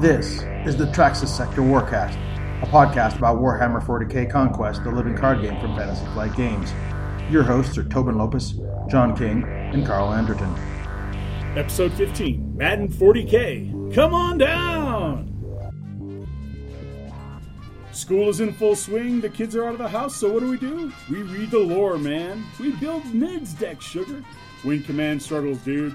This is the Traxis Sector Warcast, a podcast about Warhammer 40k Conquest, the living card game from Fantasy Flight Games. Your hosts are Tobin Lopez, John King, and Carl Anderton. Episode 15 Madden 40K. Come on down! School is in full swing, the kids are out of the house, so what do we do? We read the lore, man. We build Nid's deck, sugar. Win command struggles, dude.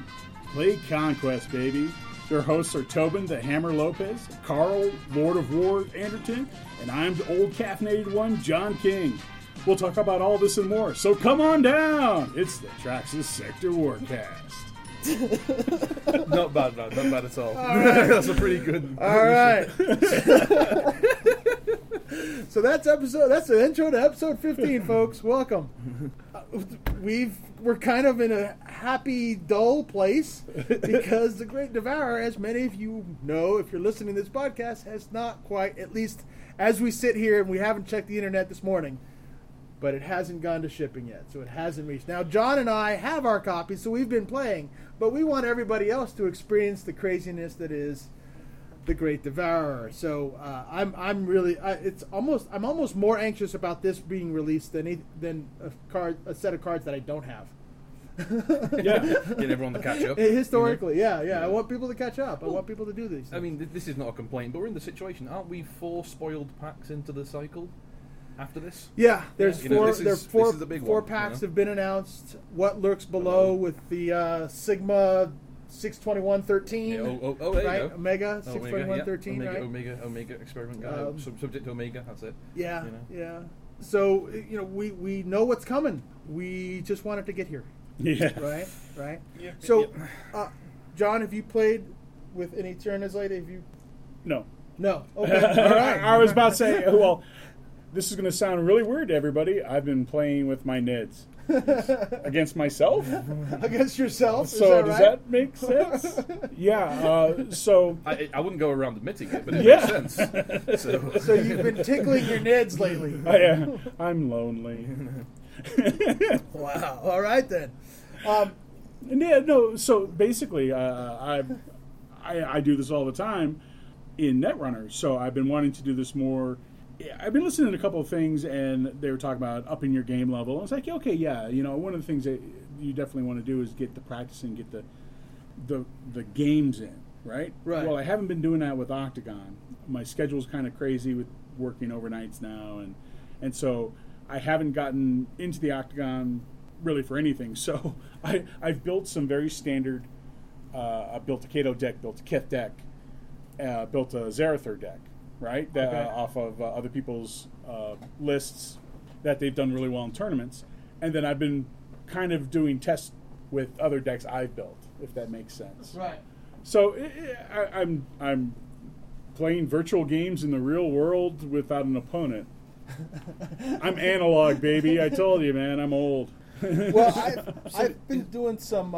Play Conquest, baby. Your hosts are Tobin, the Hammer Lopez, Carl, Lord of War, Anderton, and I'm the old caffeinated one, John King. We'll talk about all this and more, so come on down! It's the Traxis Sector Warcast. not bad, man. Not bad at all. That's a pretty good. All right. so that's episode. That's the intro to episode 15, folks. Welcome. Uh, we've we're kind of in a happy, dull place because the Great Devourer, as many of you know, if you're listening to this podcast, has not quite, at least as we sit here and we haven't checked the internet this morning, but it hasn't gone to shipping yet, so it hasn't reached. Now, John and I have our copies, so we've been playing, but we want everybody else to experience the craziness that is the Great Devourer. So uh, I'm I'm really I, it's almost I'm almost more anxious about this being released than a, than a card a set of cards that I don't have. Yeah. Get everyone to catch up. Historically, yeah, yeah, I want people to catch up. I want people to do these. I mean, th- this is not a complaint, but we're in the situation. Aren't we four spoiled packs into the cycle after this? Yeah, there's You know, four. this is- there's this four. is big four one, you packs know? have been announced. What lurks below with the uh, Sigma six twenty one thirteen. Yeah, oh, oh, oh, there right, you go. Omega six Omega, yeah. Omega, Right. Omega, Omega experiment guy. Um, subject to Omega. That's it. Yeah, you know. yeah. So you know, we we know what's coming. We just wanted to get here. Yeah. Right. Right. Yeah, So, uh, John, have you played with any Tyrannosaurus? Have you? No. No. Okay. All right. I was about to say, well, this is going to sound really weird to everybody. I've been playing with my Nids against myself. against yourself. So that does right? that make sense? yeah. Uh, so I, I wouldn't go around admitting it, but it Yeah. makes sense. So, So you've been tickling your Nids lately. I, uh, I'm lonely. Wow. All right then. Um, yeah, no. So basically, uh, I, I I do this all the time in Netrunner. So I've been wanting to do this more. Yeah, I've been listening to a couple of things, and they were talking about upping your game level. I was like, okay, yeah, you know, one of the things that you definitely want to do is get the practice and get the the the games in, right? Right. Well, I haven't been doing that with Octagon. My schedule's kind of crazy with working overnights now, and and so I haven't gotten into the Octagon really for anything. So I I've built some very standard. Uh, I built a Cato deck, built a Kith deck, uh, built a Zarathur deck, right? That, Okay. uh, off of uh, other people's uh, lists that they've done really well in tournaments, and then I've been kind of doing tests with other decks I've built, if that makes sense. right. So i I, I- I'm I'm playing virtual games in the real world without an opponent. I'm analog, baby. I told you, man. I'm old. Well, I've, I've been doing some.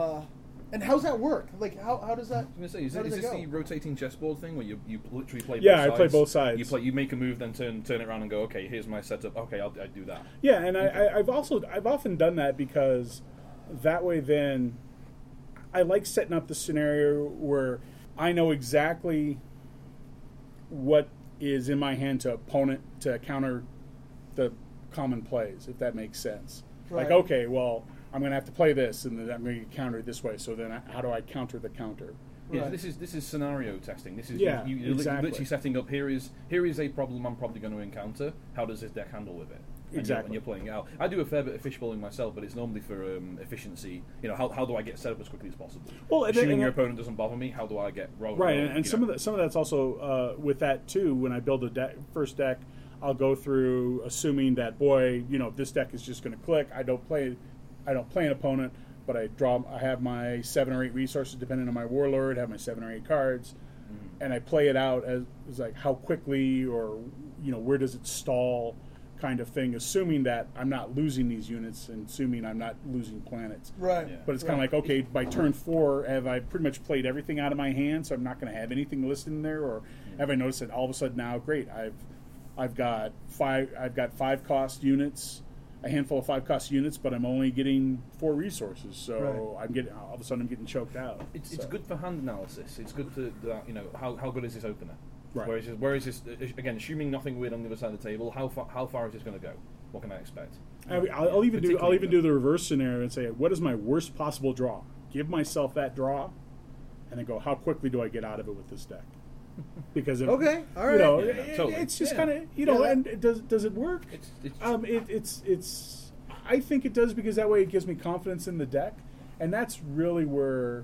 And how's that work? Like, how, how does that? I'm gonna say, is, how it, does is this go? the rotating chessboard thing where you, you literally play? Yeah, both sides? Yeah, I play both sides. You play, you make a move, then turn turn it around and go, okay, here's my setup. Okay, I'll, I'll do that. Yeah, and I, I, I've also I've often done that because that way then I like setting up the scenario where I know exactly what is in my hand to opponent to counter the common plays, if that makes sense. Like, okay, well, I'm going to have to play this, and then I'm going to get it this way. So then, how do I counter the counter? Yeah, Right. this is this is scenario testing. This is Yeah, you, you're exactly. literally setting up. Here is here is a problem I'm probably going to encounter. How does this deck handle with it? And you're- Exactly. And you're, playing it out. I do a fair bit of fishbowling myself, but it's normally for um, efficiency. You know, how, how do I get set up as quickly as possible? Well, and then- assuming and your then- opponent doesn't bother me, how do I get rolling? Right, rolling, and, and some know? of that some of that's also uh, with that too. When I build a deck, first deck, I'll go through assuming that boy, you know, this deck is just going to click. I don't play, I don't play an opponent, but I draw. I have my seven or eight resources depending on my warlord. Have my seven or eight cards, Mm-hmm. and I play it out as, as like how quickly or you know where does it stall, kind of thing. Assuming that I'm not losing these units, and assuming I'm not losing planets. Right. Yeah. But it's kind of like, okay, by turn four, have I pretty much played everything out of my hand, so I'm not going to have anything listed in there, or have I noticed that all of a sudden now, great, I've I've got five, I've got five cost units a handful of five cost units, but I'm only getting four resources, so Right. I'm getting all of a sudden I'm getting choked out. It's, it's good for hand analysis. It's good to that you know how, how good is this opener? Right. Where is this, where is this again? Assuming nothing weird on the other side of the table, how far how far is this going to go? What can I expect? I mean, I'll, I'll even do. I'll Particularly even do the reverse scenario and say, what is my worst possible draw? Give myself that draw, and then go, how quickly do I get out of it with this deck? Because if, Okay, all you know, Yeah, it- totally. it's just Yeah. kind of you know, Yeah, that- and does does it work? It's, it's Um, it, it's it's. I think it does because that way it gives me confidence in the deck, and that's really where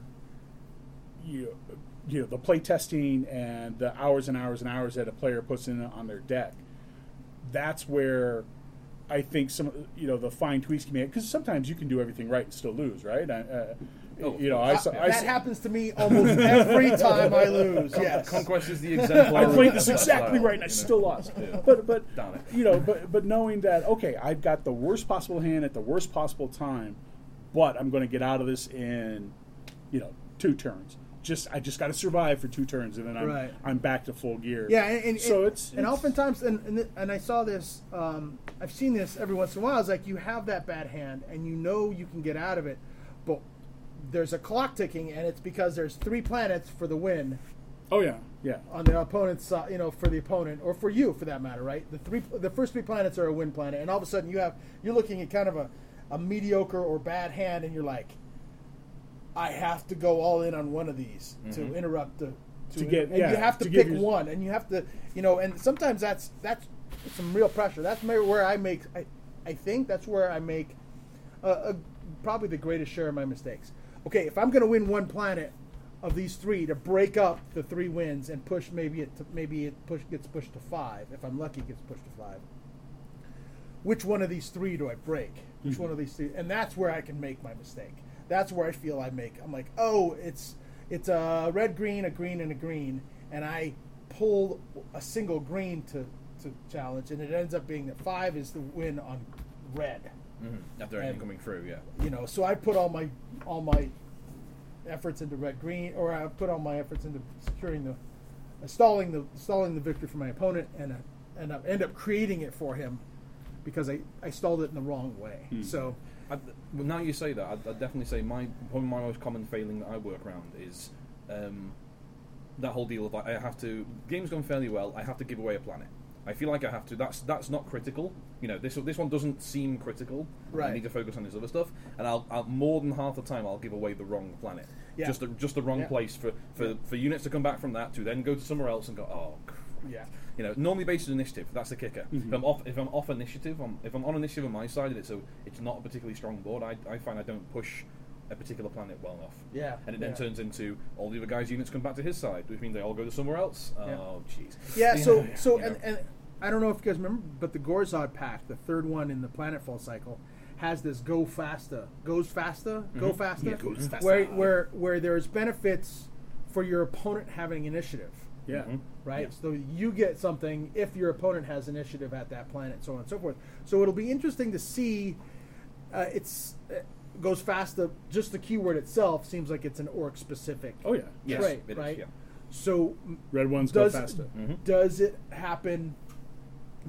you you know the play testing and the hours and hours and hours that a player puts in on their deck. That's where I think some you know the fine tweaks can be because sometimes you can do everything right and still lose, right? I, uh, Oh, you know, I, saw, I, that saw- happens to me almost every time I lose. Yes. Conquest is the exemplar. I played this exactly right and I still lost. Yeah. But but you know, but but knowing that okay, I've got the worst possible hand at the worst possible time, but I'm going to get out of this in you know two turns. Just I just got to survive for two turns and then I'm Right. I'm back to full gear. Yeah, and, and so and, it's and it's- oftentimes, and, and and I saw this. Um, I've seen this every once in a while. It's like you have that bad hand, and you know you can get out of it, but there's a clock ticking, and it's because there's three planets for the win oh yeah yeah on the opponent's side. You know, for the opponent or for you, for that matter, right? The three, the first three planets are a win planet, and all of a sudden you have you're looking at kind of a, a mediocre or bad hand, and you're like, I have to go all in on one of these to interrupt the. To get- and yeah, you have to, to pick your- one, and you have to, you know, and sometimes that's that's some real pressure. That's maybe where I make, I, I think that's where I make, uh, uh, probably the greatest share of my mistakes. Okay, if I'm going to win one planet of these three to break up the three wins and push maybe it to, maybe it push gets pushed to five. If I'm lucky, it gets pushed to five. Which one of these three do I break? Which hmm. one of these three? And that's where I can make my mistake. That's where I feel I make. I'm like, oh, it's it's a red, green, a green, and a green, and I pull a single green to to challenge, and it ends up being that five is the win on red Mhm. After anything And- coming through, yeah. you know so i put all my all my efforts into red green or i put all my efforts into securing the uh, stalling the stalling the victory for my opponent and uh, and I end up creating it for him because i i stalled it in the wrong way so I, well, now you say that, I'd, I'd definitely say my one of my most common failing that I work around is um, that whole deal of like I have to game's gone fairly well. I have to give away a planet. I feel like I have to. That's that's not critical. You know, this this one doesn't seem critical. I need to focus on this other stuff, and I'll, I'll more than half the time I'll give away the wrong planet. Yeah. Just the, just the wrong Yeah. place for, for, Yeah. for units to come back from that to then go to somewhere else and go oh. Crap. yeah You know, normally based on initiative. That's the kicker. Mm-hmm. If I'm off, if I'm off initiative, I'm, if I'm on initiative on my side, and it's a, it's not a particularly strong board. I, I find I don't push a particular planet well enough. Yeah, And it then yeah. turns into all the other guys' units come back to his side, which means they all go to somewhere else. Yeah. Oh, jeez. yeah so so you and, know. and i don't know if you guys remember but the gorzod pack the third one in the planetfall cycle has this go faster, goes fasta go faster, Yeah, goes fasta. where where where there's benefits for your opponent having initiative yeah Mhm. right? So you get something if your opponent has initiative at that planet, so on and so forth. So it'll be interesting to see. Uh, it's uh, goes fast. The, just the keyword itself seems like it's an orc specific oh yeah Yes, trait, it is, right? yeah. So red ones go does faster. Mhm. does it happen?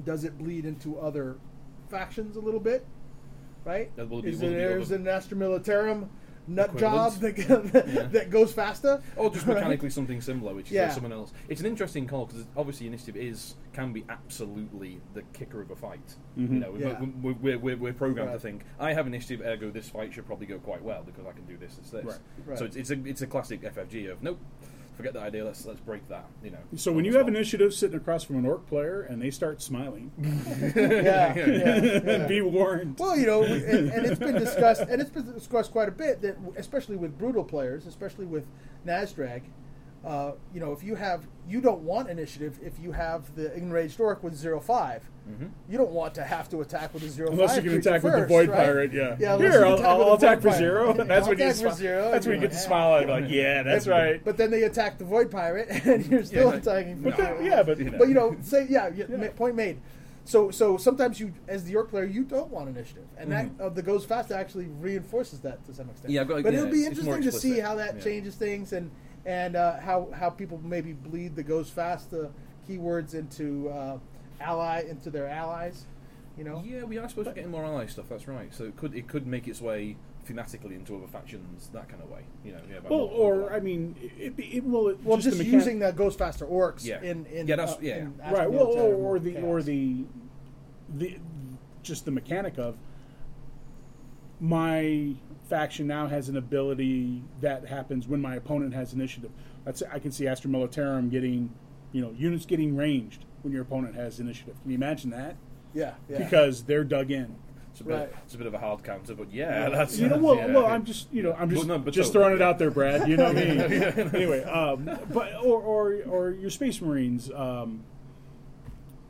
Does it bleed into other factions a little bit? Right? That will be- is will it be there's an Astra Militarum nut job that, Yeah. that goes faster? Or just right? mechanically something similar, which is Yeah. like someone else. It's an interesting call because obviously initiative is can be absolutely the kicker of a fight. You mm-hmm. know, Yeah. we- we're, we're, we're programmed Right. to think I have initiative, ergo this fight should probably go quite well because I can do this. It's this. Right. Right. So it's, it's a it's a classic FFG of nope, forget that idea. Let's let's break that. You know. So when you have spot. initiative sitting across from an orc player and they start smiling, yeah, yeah, yeah. be warned. Well, you know, and, and it's been discussed, and it's been discussed quite a bit that, especially with brutal players, especially with Nazdreg, uh, you know, if you have, you don't want initiative if you have the enraged orc with zero five. You don't want to have to attack with a zero Unless five you can attack with the void right? pirate, yeah. Yeah, Here, I'll, attack with I'll attack for pirate. zero. Yeah, That's I'll when you smi- zero, That's when you and get to you're smile at like, yeah, that's And- right. But then they attack the void pirate, and you're still Yeah. attacking. But for then- yeah, but You know. But you know, say yeah, yeah, Yeah. ma- point made. So so sometimes you, as the Ork player, you don't want initiative, and that uh, the goes fast actually reinforces that to some extent. Mm-hmm. Yeah, I've but yeah, it'll be it's- it's more interesting to see how that changes things and and uh, how how people maybe bleed the goes fast uh, keywords into uh, ally into their allies. You know. Yeah, we are supposed to get getting more ally stuff. That's right. So it could it could make its way thematically into other factions that kind of way. You know. Yeah, Well, more- or I mean, it, it will it, Well, just, just, the mechan- using the Ghost Faster orcs Yeah. in, in Yeah, that's- uh, yeah. in right. Well, or, or the Chaos. or the the just the mechanic of my faction now has an ability that happens when my opponent has initiative. Let's say I can see Astra Militarum getting, you know, units getting ranged when your opponent has initiative. Can you imagine that? yeah, yeah. Because they're dug in. it's a bit, right. it's a bit of a hard counter, but yeah, that's You know, well, yeah. well, I'm just, you know, I'm just, Well, no, but just totally, throwing it out there, Brad. You know what I mean? anyway, um, but or, or or your Space Marines, um,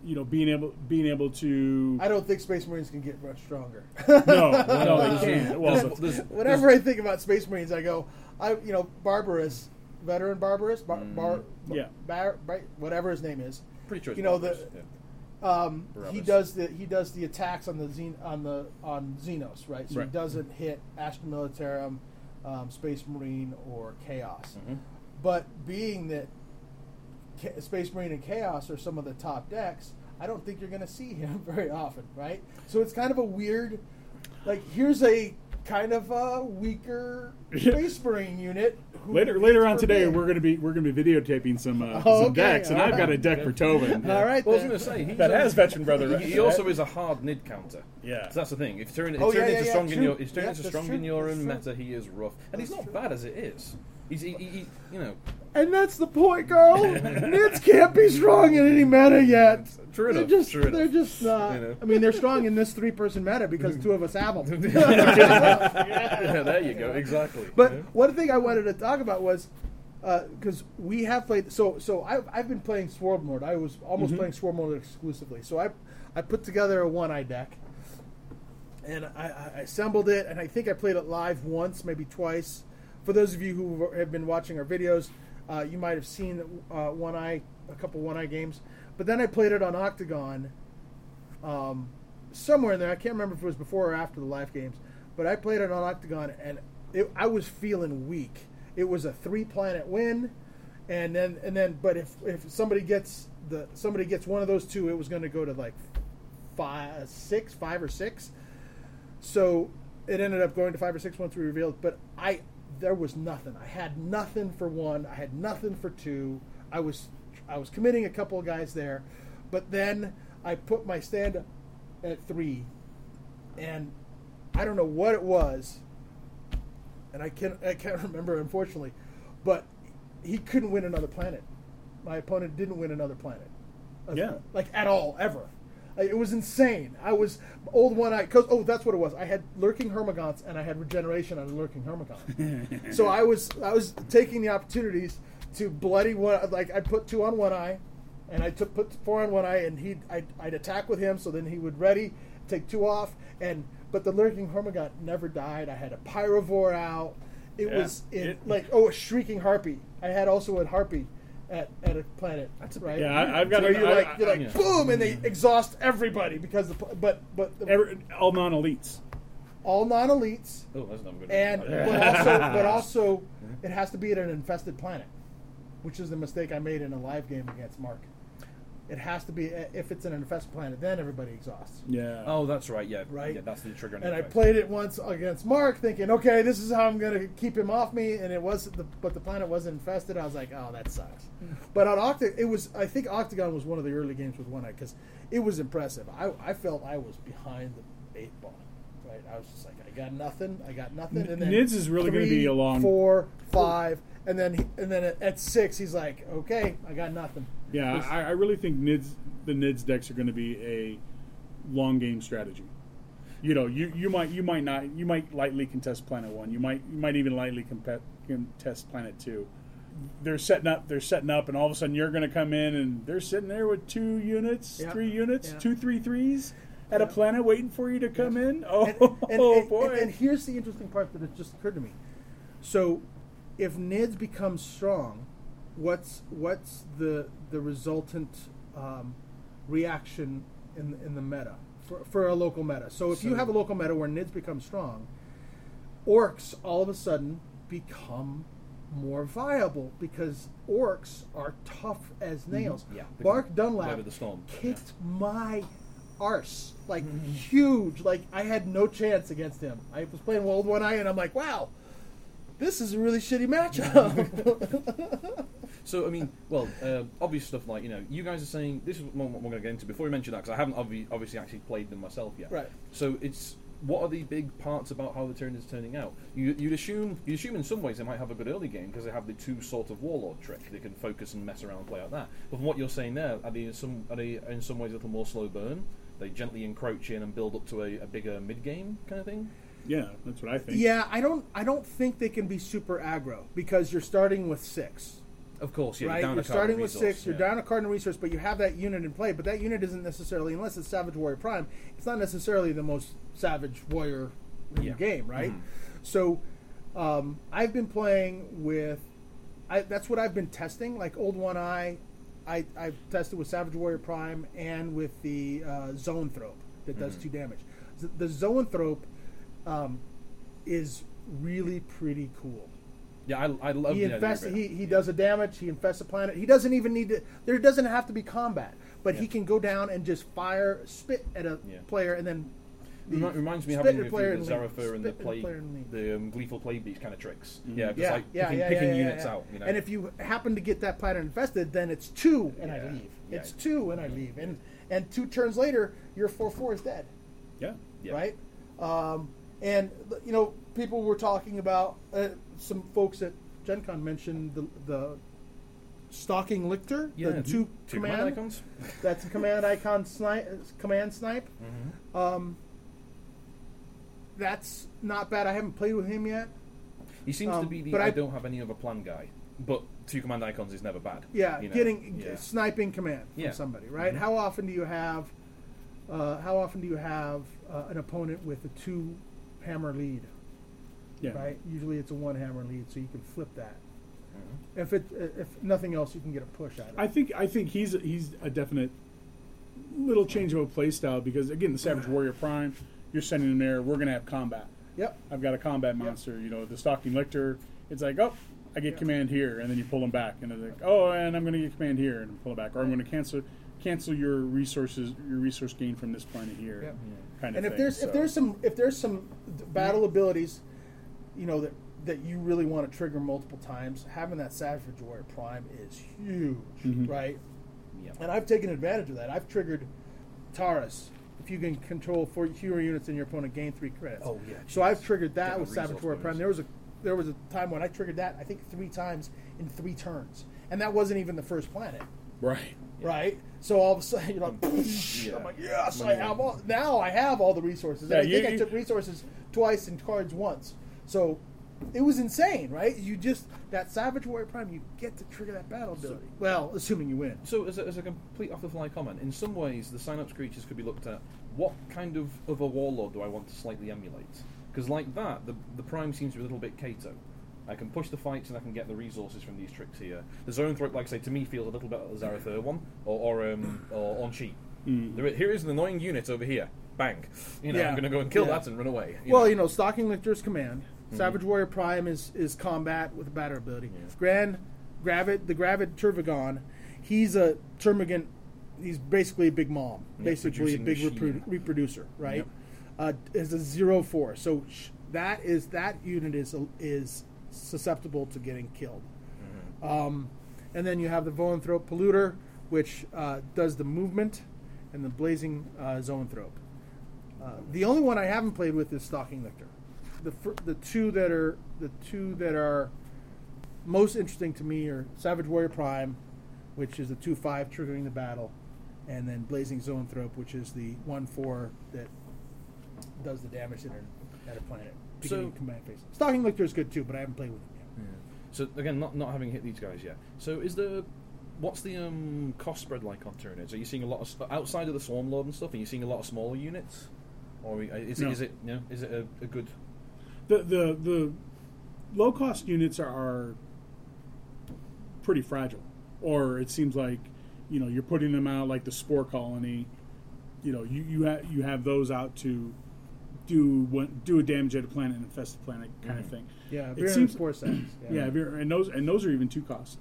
you know, being able being able to I don't think Space Marines can get much stronger. no, no, they can't. Well, There's- there's- Whenever I think about Space Marines, I go, I you know, Barbarous, veteran Barbarous, bar, bar, Yeah. bar, bar, whatever his name is. pretty sure. You know, Barbarous, the- yeah. Um, he does the he does the attacks on the Xen, on the on Xenos, right? So Right. he doesn't hit Astra Militarum, um, Space Marine, or Chaos. Mhm. But being that Cha- Space Marine and Chaos are some of the top decks, I don't think you're going to see him very often, right? So it's kind of a weird, like here's a kind of a weaker Space Marine unit. later later on today, big. we're gonna be we're gonna be videotaping some uh, Oh, some okay, decks, and all I've got a deck for Tobin. All right, Well, I was then. going to say he's that a- has veteran brother. He, he also is a hard nid counter. Yeah. so that's the thing. If you turn, if Oh, turn yeah, into yeah, yeah, strong in true. your, if you turn Yeah, into that's strong true. in your That's own true. meta, he is rough, and he's not true. bad as it is. He's, he, he, he- you know, And that's the point, girl. Nids can't be strong in any meta yet. True they're enough, Just, true they're enough. just not. You know. I mean, they're strong in this three-person meta because two of us have them. yeah, there you go, exactly. But know? one thing I wanted to talk about was uh, because we have played. So so I've, I've been playing Swarm Lord. I was almost mm-hmm. playing Swarm Lord exclusively. So I I put together a one eye deck, and I, I assembled it, and I think I played it live once, maybe twice. For those of you who have been watching our videos, uh, you might have seen uh, one eye, a couple one eye games. But then I played it on Octagon, um, somewhere in there. I can't remember if it was before or after the live games, but I played it on Octagon, and it, I was feeling weak. It was a three planet win, and then and then, but if if somebody gets the somebody gets one of those two, it was going to go to like five, six, five or six. So it ended up going to five or six once we revealed. But I there was nothing. I had nothing for one. I had nothing for two. I was I was committing a couple of guys there, but then I put my stand up at three, and I don't know what it was, and I can't I can't remember unfortunately, but he couldn't win another planet. My opponent didn't win another planet. Yeah. like at all ever. It was insane. I was old one eye because oh that's what it was. I had lurking hormagaunts and I had regeneration on a lurking hormagaunt. so I was I was taking the opportunities to bloody one like I put two on one eye, and I took put four on one eye and he I'd, I'd attack with him so then he would ready take two off and but the lurking hormagaunt never died. I had a pyrovore out. It Yeah. was in, It- like oh a shrieking harpy. I had also a harpy at, at a planet. That's a right. Yeah, I, I've got Where an- you're I- like, you're I- like yeah. boom, and they exhaust everybody because the but but the, every, all non-elites. all non-elites, oh, that's not good. and but also but also it has to be at an infested planet, which is the mistake I made in a live game against Mark. It has to be eh, if it's an infested planet, then everybody exhausts. Yeah. Oh, that's right. Yeah, Right. Yeah, that's the trigger. And I played it once against Mark, thinking, okay, this is how I'm going to keep him off me. And it was, the, but the planet wasn't infested. I was like, oh, that sucks. Mm. But on Octagon, it was. I think Octagon was one of the early games with one eye because it was impressive. I, I felt I was behind the eight ball. Right, I was just like, I got nothing. I got nothing. And then Nids is really gonna be a long- four, five, and then and then at, at six, he's like, okay, I got nothing. Yeah, I, I really think Nids the Nids decks are going to be a long game strategy. You know, you, you might you might not you might lightly contest Planet One. You might you might even lightly compet, contest Planet Two. They're setting up. They're setting up, and all of a sudden you're going to come in, and they're sitting there with two units, Yeah. three units, Yeah. two three threes at a planet waiting for you to come in. Oh, and, and, oh, and- boy! and- and here's the interesting part that it just occurred to me. So, if Nids becomes strong, what's what's the the resultant um, reaction in in the meta for, for a local meta? So, if you have a local meta where Nids become strong, orcs all of a sudden become more viable because orcs are tough as nails. Yeah. Mark Dunlap with the storm, kicked my arse, like huge. Like I had no chance against him. I was playing Old One Eye, and I'm like, wow, this is a really shitty matchup. So I mean, well, uh, obvious stuff like you know, you guys are saying this is what we're going to get into before we mention that because I haven't obvi- obviously actually played them myself yet. Right. So it's what are the big parts about how the turn is turning out? You, you'd assume you assume in some ways they might have a good early game because they have the two sort of warlord trick. They can focus and mess around and play out that. But from what you're saying there, are they in some are they in some ways a little more slow burn? They gently encroach in and build up to a, a bigger mid game kind of thing. Yeah, that's what I think. yeah, I don't. I don't think they can be super aggro because you're starting with six. Of course, yeah. right? You're, You're starting with resource, six. You're yeah. down a cardinal resource, but you have that unit in play. But that unit isn't necessarily, unless it's Savage Warrior Prime, it's not necessarily the most Savage Warrior in Yeah. the game, right? Mhm. So, um, I've been playing with. I, that's what I've been testing. Like Old One Eye, I, I've tested with Savage Warrior Prime and with the uh, Zoanthrope that does Mhm. two damage. The, the Zoanthrope um, is really pretty cool Yeah, I, I love he infests. He, he does a damage. He infests a planet. He doesn't even need to. There doesn't have to be combat, but he can go down and just fire, spit at a Yeah. player, and then Remi- reminds me of having the, a player the. Zarathur and the Spit at a play, and the um, gleeful play beast kind of tricks. Mhm. Yeah, just yeah, like yeah, picking, yeah, picking yeah, yeah, units yeah. out. You know, And if you happen to get that planet infested, then it's two, and I leave. Yeah. It's two, and I leave. And and two turns later, your four four is dead. Yeah. Yeah. right? Um, and you know, people were talking about uh, some folks at Gen Con mentioned the, the stalking lictor, yeah, the two, two command. command icons. That's a command icon snipe, command snipe. Mm-hmm. Um, that's not bad. I haven't played with him yet. He seems to Um, be the but I, I- don't have any other plan guy, but two command icons is never bad. Yeah, you know? getting yeah. sniping command from Yeah. somebody, right? Mhm. How often do you have? Uh, how often do you have uh, an opponent with a two hammer lead? Yeah. right? Usually it's a one hammer lead, so you can flip that. Mhm. If it if nothing else, you can get a push out of it. I think I think he's he's a definite little change of a play style because again the Savage Warrior Prime, you're sending him there. We're gonna have combat. yep. I've got a combat monster. You know the Stalking Lictor. It's like oh, I get command here, and then you pull them back, and it's like oh, and I'm gonna get command here, and pull it back, or I'm gonna cancel cancel your resources your resource gain from this planet here, Yep. kind of And if thing. there's so. if there's some if there's some battle abilities, you know that that you really want to trigger multiple times, having that Savage Warrior Prime is huge, Mhm. right? Yeah. And I've taken advantage of that. I've triggered Tarrus. If you can control four fewer units than your opponent, gain three credits. Oh, yeah, So jeez. I've triggered that Get with a Savage resource Warrior Prime. There was a there was a time when I triggered that I think three times in three turns, and that wasn't even the first planet, right. right? So all of a sudden you're like, Yeah. I'm like, yes, When I have all. Now I have all the resources. Yeah, and I you- think I took resources twice and cards once. So it was insane, right? You just that Savage Warrior Prime, you get to trigger that battle ability. well, assuming you win. So, as a, as a complete off the fly comment, in some ways, the synapse creatures could be looked at. What kind of, of a warlord do I want to slightly emulate? Because, like that, the, the Prime seems to be a little bit Cato. I can push the fights and I can get the resources from these tricks here. The Zoanthrope, like I say, to me feels a little bit like the Zarathur one, or, or, um, or on Cheat. Mm. There, here is an annoying unit over here. Bang. You know, Yeah. I'm going to go and kill Yeah. that and run away. well, you know, Stalking Lictor's command. Mm-hmm. Savage Warrior Prime is, is combat with a batter ability. Yeah. Grand Gravid, the Gravid Tervigon, he's a Termagant. He's basically a big mom, basically a big reprodu- reproducer, right? Yep. Uh, is a zero four, so sh- that is that unit is is susceptible to getting killed. Mm-hmm. Um, and then you have the Venomthrope Polluter, which uh, does the movement, and the Blazing uh, Zoanthrope. Uh, the only one I haven't played with is Stalking Lictor. The the two that are the two that are most interesting to me are Savage Warrior Prime, which is the two five triggering the battle, and then Blazing Zoanthrope, which is the one four that does the damage at a, at a planet. So- command phase. Stalking Lictor is good too, but I haven't played with him yet. So again, not not having hit these guys yet. So is the what's the um, cost spread like on Tyranids? Are you seeing a lot of outside of the Swarm Lord and stuff? Are you seeing a lot of smaller units, or is it No. is it you know, is it a, a good? The the the low cost units are, are pretty fragile, or it seems like you know you're putting them out like the spore colony. You know you you have you have those out to do do a damage at a planet and infest the planet kind of Mhm. thing. Yeah, It seems- Spore Sacks. Yeah, very- and those and those are even two costs.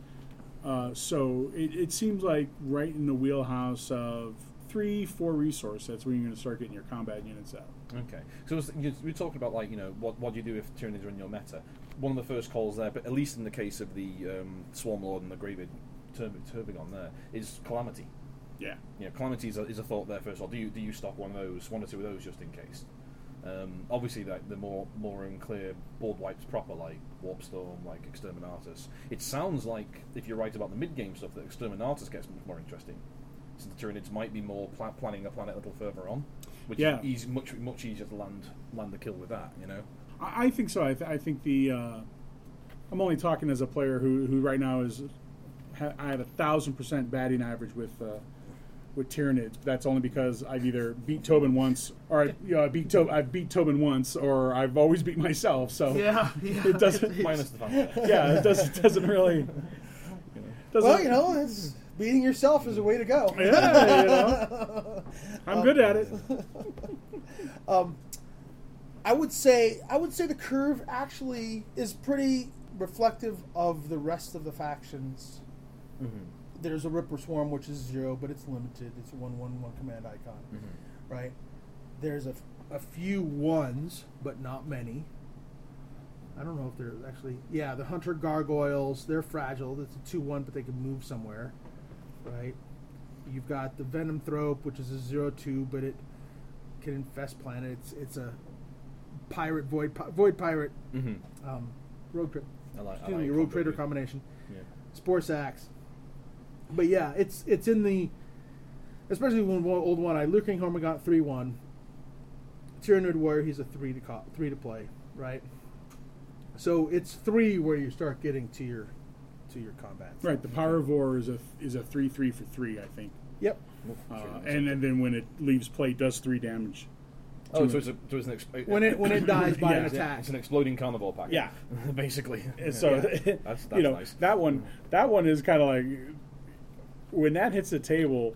Uh, so it, it seems like right in the wheelhouse of three, four resource, that's when you're going to start getting your combat units out. Okay, so we're talking about like you know what what do you do if Tyranids are in your meta. One of the first calls there, but at least in the case of the um, Swarm Lord and the Gravid Turb- Tervigon, there is Calamity. Yeah. You know, Calamity is a, is a thought there first of all. Do you do you stock one of those, one or two of those, just in case? Um, obviously, like the more more unclear board wipes proper, like Warpstorm, like Exterminatus. It sounds like if you're right about the mid game stuff, that Exterminatus gets much more interesting. Since the Tyranids might be more pla- planning a planet a little further on, which Yeah. is easy, much much easier to land land the kill with that. You know. I, I think so. I, th- I think the. Uh, I'm only talking as a player who, who right now is. Ha- I had a thousand percent batting average with. Uh, with Tyranids, but that's only because I've either beat Tobin once, or I, you know, I beat Tob- I've beat Tobin once, or I've always beat myself. So Yeah, yeah. it doesn't. Minus the fanfare. yeah, it doesn't doesn't really. Doesn't, Well, you know, it's, beating yourself is a way to go. Yeah, you know. I'm good at it. um, I would say I would say the curve actually is pretty reflective of the rest of the factions. There's a Ripper Swarm, which is zero, but it's limited. It's a one one one command icon, right? There's a, f- a few ones, but not many. I don't know if they're actually yeah. The Hunter Gargoyles, they're fragile. It's a two one, but they can move somewhere, right? You've got the Venomthrope, which is a zero two, but it can infest planets. It's a pirate void pi- void pirate Mm-hmm. um, rogue tra- I like, I like me, rogue trader combination. Yeah. Spore sacks. But yeah, it's it's in the especially when one old one I Lurking Hormagaunt three one. Tyranid Warrior, he's a three to co- three to play, right? So it's three where you start getting to your to your combat. Right, the Pyrovore is a is a three three for three, I think, Yep. uh, and, and then when it leaves play, it does three damage. Oh, so it's, a, so it's an ex- When it when it dies by an attack. It's an exploding carnival pack. Yeah. basically. And so that's, that's you know nice. that one that one is kind of like when that hits the table,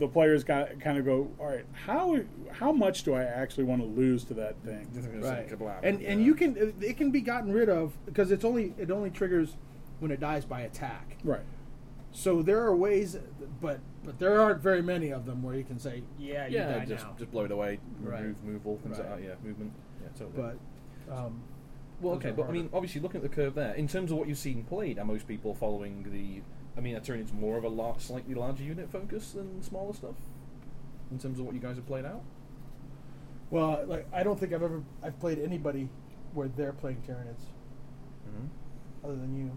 the players got kind of go, all right, how how much do I actually want to lose to that thing? right. And and Yeah. you can it can be gotten rid of because it's only it only triggers when it dies by attack. Right. So there are ways, but but there aren't very many of them where you can say, yeah, you yeah, die just now. just blow it away, Right. remove, move all things Right. like that. Yeah, movement. Yeah, totally. But um, well, okay, but I mean, obviously, looking at the curve there, in terms of what you've seen played, are most people following the? I mean, Eternity's more of a lar- slightly larger unit focus than smaller stuff. In terms of what you guys have played out. well, like I don't think I've ever I've played anybody where they're playing Tyranids Mm-hmm. Other than you,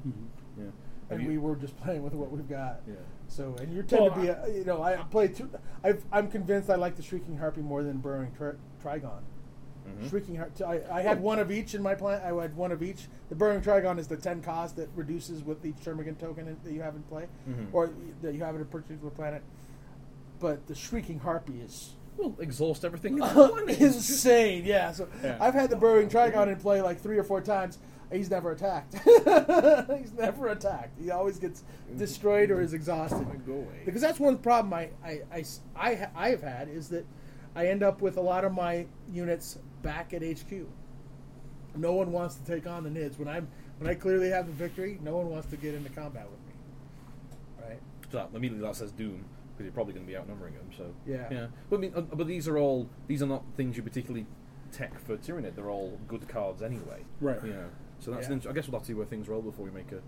Yeah. Have and we were just playing with what we've got. Yeah. So, and you tend Well, to be, a, you know, I play. Two, I've, I'm convinced I like the Shrieking Harpy more than Burrowing tri- Trygon. Mhm. Shrieking Harpy. I, I had one of each in my plan. I had one of each. The Burrowing Trygon is the ten cost that reduces with each Termagant token in- that you have in play, Mhm. or that you have in a particular planet. But the Shrieking Harpy is Well, exhaust everything. in planet. Insane. Yeah. So Yeah. I've had the Burrowing Trygon in play like three or four times. He's never attacked. He's never attacked. He always gets destroyed or is exhausted. Go away. Because that's one problem I, I, I, I, I have had is that I end up with a lot of my units back at HQ. No one wants to take on the NIDS when I'm when I clearly have the victory. No one wants to get into combat with me. Right? So that, immediately that says Doom because you're probably going to be outnumbering them. So Yeah. yeah. But I mean, uh, but these are all these are not things you particularly tech for Tyranid. They're all good cards anyway. Right. You know. So that's Yeah. an int- I guess we'll have to see where things roll before we make a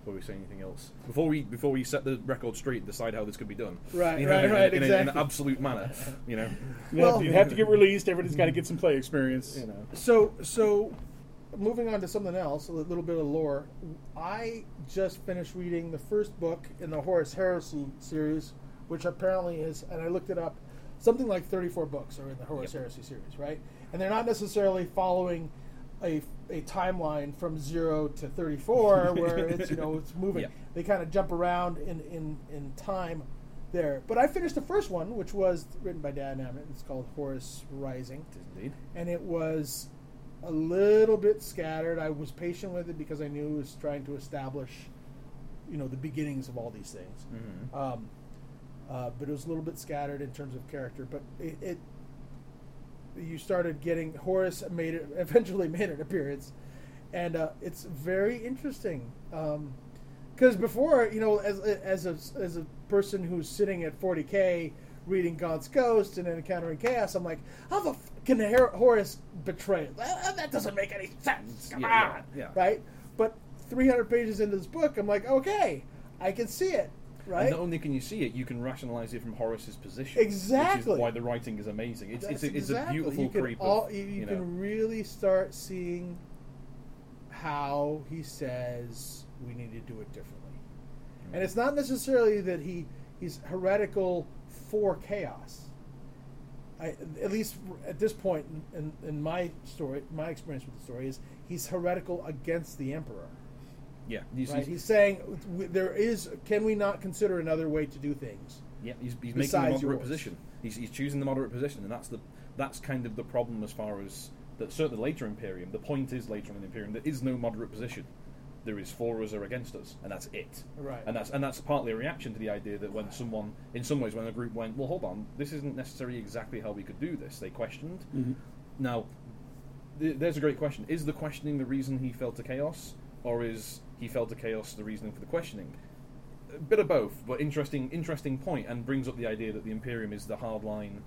before we say anything else. Before we before we set the record straight and decide how this could be done. Right, You know, right, in, a- right, In, a- in an absolute manner. You know. You, Well- have, to, you have to get released. Everybody's got to get some play experience. You know. So so moving on to something else, a little bit of lore. I just finished reading the first book in the Horus Heresy series, which apparently is, and I looked it up, something like 34 books are in the Horus Yep. Heresy series, right? And they're not necessarily following a, a timeline from zero to 34 where it's you know it's moving. They kind of jump around in, in, in time there. But I finished the first one, which was written by Dan Abnett. It's called Horus Rising Indeed. and it was a little bit scattered. I was patient with it because I knew it was trying to establish, you know, the beginnings of all these things. Mhm. Um, uh, but it was a little bit scattered in terms of character. But it, it you started getting Horus made it eventually made an appearance, and uh, it's very interesting. Because before, you know, as as a as a person who's sitting at 40k reading Gaunt's Ghost and encountering chaos. I'm like, how the f- can Horus betray? it? That that doesn't make any sense. Come Yeah, on, yeah, yeah. right? But 300 pages into this book, I'm like, okay, I can see it, right? And not only can you see it, you can rationalize it from Horus's position. Which Exactly. is why the writing is amazing. It's, it's, a, it's exactly- a beautiful you creep. all- of, you, you you can really start seeing how he says we need to do it differently, hmm. and it's not necessarily that he he's heretical for chaos. I, at least at this point in, in, in my story, my experience with the story is he's heretical against the emperor. Yeah, he's, Right? he's- saying there is. Can we not consider another way to do things? Yeah, he's, he's making the moderate yours. position. He's, he's choosing the moderate position, and that's the that's kind of the problem as far as that. Certainly later Imperium, the point is later on in Imperium there is no moderate position. There is for us or against us, and that's it. Right. And that's and that's partly a reaction to the idea that when someone, in some ways, when a group went, well, hold on, this isn't necessarily exactly how we could do this. They questioned. Mm-hmm. Now, th- there's a great question: Is the questioning the reason he fell to chaos, or is he fell to chaos the reasoning for the questioning? A bit of both, but interesting, interesting point, and brings up the idea that the Imperium is the hardline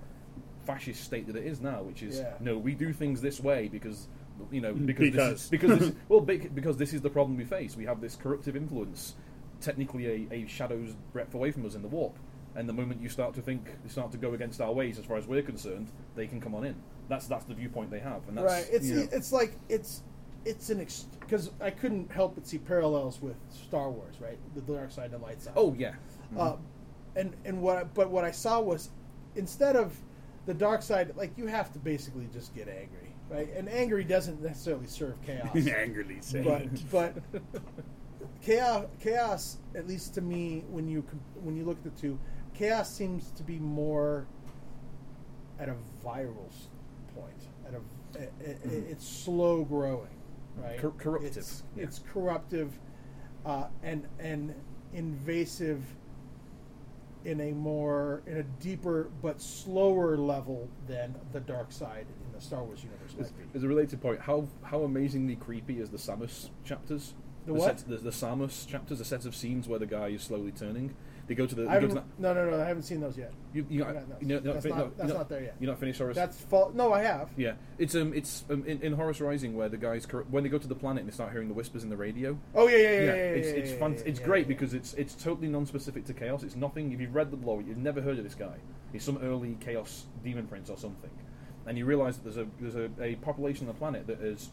fascist state that it is now, which is Yeah. no, we do things this way because you know because Because. this is, because this, well because this is the problem we face. We have this corruptive influence, technically a, a shadow's breadth away from us in the warp. And the moment you start to think, you start to go against our ways, as far as we're concerned, they can come on in. That's that's the viewpoint they have, and that's right. It's you know, it's like it's it's an because I couldn't help but see parallels with Star Wars, right? The dark side and the light side. oh yeah, Uh, and and what I, but what I saw was instead of the dark side, like you have to basically just get angry, right? And angry doesn't necessarily serve chaos, Angrily saying. but but chaos chaos at least to me when you when you look at the two, chaos seems to be more at a viral point. At a it, it, it's slow growing, right? Cor- corruptive, It's, yeah. it's corruptive uh, and and invasive in a more in a deeper but slower level than the dark side in the Star Wars universe As, might be. as a related point, how how amazingly creepy is the Samus chapters? The what? Set, the, the Samus chapters, a set of scenes where the guy is slowly turning. They go to the. I go to haven't, no, no, no. I haven't seen those yet. you, you, not, you know, That's not- no, that's you're not there yet. You're not finished, Horus. That's fault. No, I have. Yeah, it's um, it's um, in, in Horus Rising where the guys when they go to the planet and they start hearing the whispers in the radio. Oh yeah, yeah, yeah. yeah, yeah, it's yeah, it's yeah, fun. it's great because it's it's totally non-specific to chaos. It's nothing. If you've read the lore, you've never heard of this guy. He's some early chaos demon prince or something, and you realise that there's a there's a, a population on the planet that is,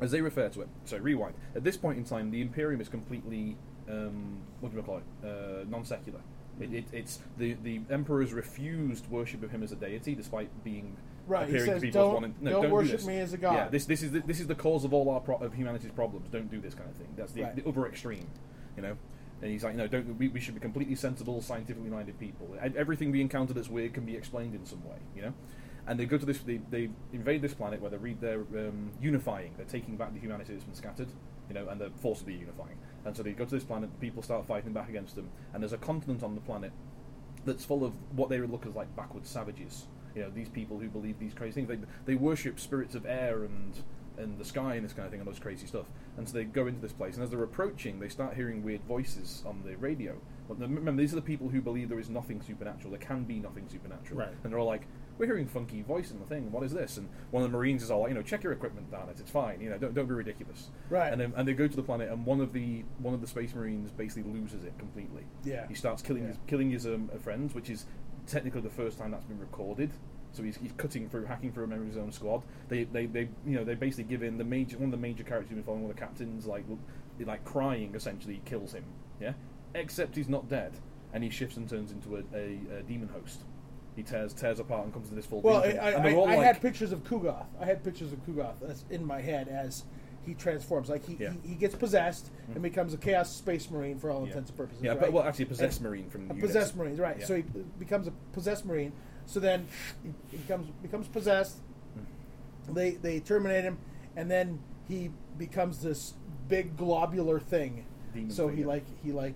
as they refer to it. So rewind. At this point in time, the Imperium is completely um, what do you call it? Uh, non-secular. It, it, it's the the emperors refused worship of him as a deity, despite being Right, he appearing says, to people as "Don't- wanting, no, don't don't do worship this." me as a god. Yeah, this this is the, this is the cause of all our pro- of humanity's problems. Don't do this kind of thing. That's the, Right. the other extreme, you know. And he's like, no, don't. We, we should be completely sensible, scientifically minded people. Everything we encounter that's weird can be explained in some way, you know. And they go to this. They, they invade this planet where they read they're um, unifying. They're taking back the humanity that's been scattered, you know, and they're forcibly unifying. And so they go to this planet. People start fighting back against them. And there's a continent on the planet that's full of what they would look as like backward savages. You know, these people who believe these crazy things. They, they worship spirits of air and and the sky and this kind of thing and those crazy stuff. And so they go into this place, and as they're approaching, they start hearing weird voices on the radio. But remember, these are the people who believe there is nothing supernatural. There can be nothing supernatural. Right. And they're all like, "We're hearing funky voice in the thing. What is this?" And one of the Marines is all like, "You know, check your equipment, damn it. It's fine. You know, don't, don't be ridiculous." Right. And then and they go to the planet, and one of the one of the Space Marines basically loses it completely. Yeah. He starts killing Yeah. his killing his um, friends, which is technically the first time that's been recorded. So he's, he's cutting through, hacking through a member of his own squad. They, they, they, you know, they basically give in the major one of the major characters who's been following one of the captains, like, like crying, essentially kills him. Yeah, except he's not dead, and he shifts and turns into a, a, a demon host. He tears tears apart and comes to this full. Well, I. I, I like, had pictures of Ku'gath. I had pictures of Ku'gath that's in my head as he transforms. Like he, Yeah. Mm-hmm. he, he gets possessed and becomes a Chaos Space Marine for all yeah. intents and purposes. Yeah, right? but well, actually, a possessed And- marine from the possessed Marine, right? Yeah. So he becomes a possessed Marine. So then he becomes becomes possessed. Mm-hmm. They they terminate him, and then he becomes this big globular thing. Demon so thing, he like he like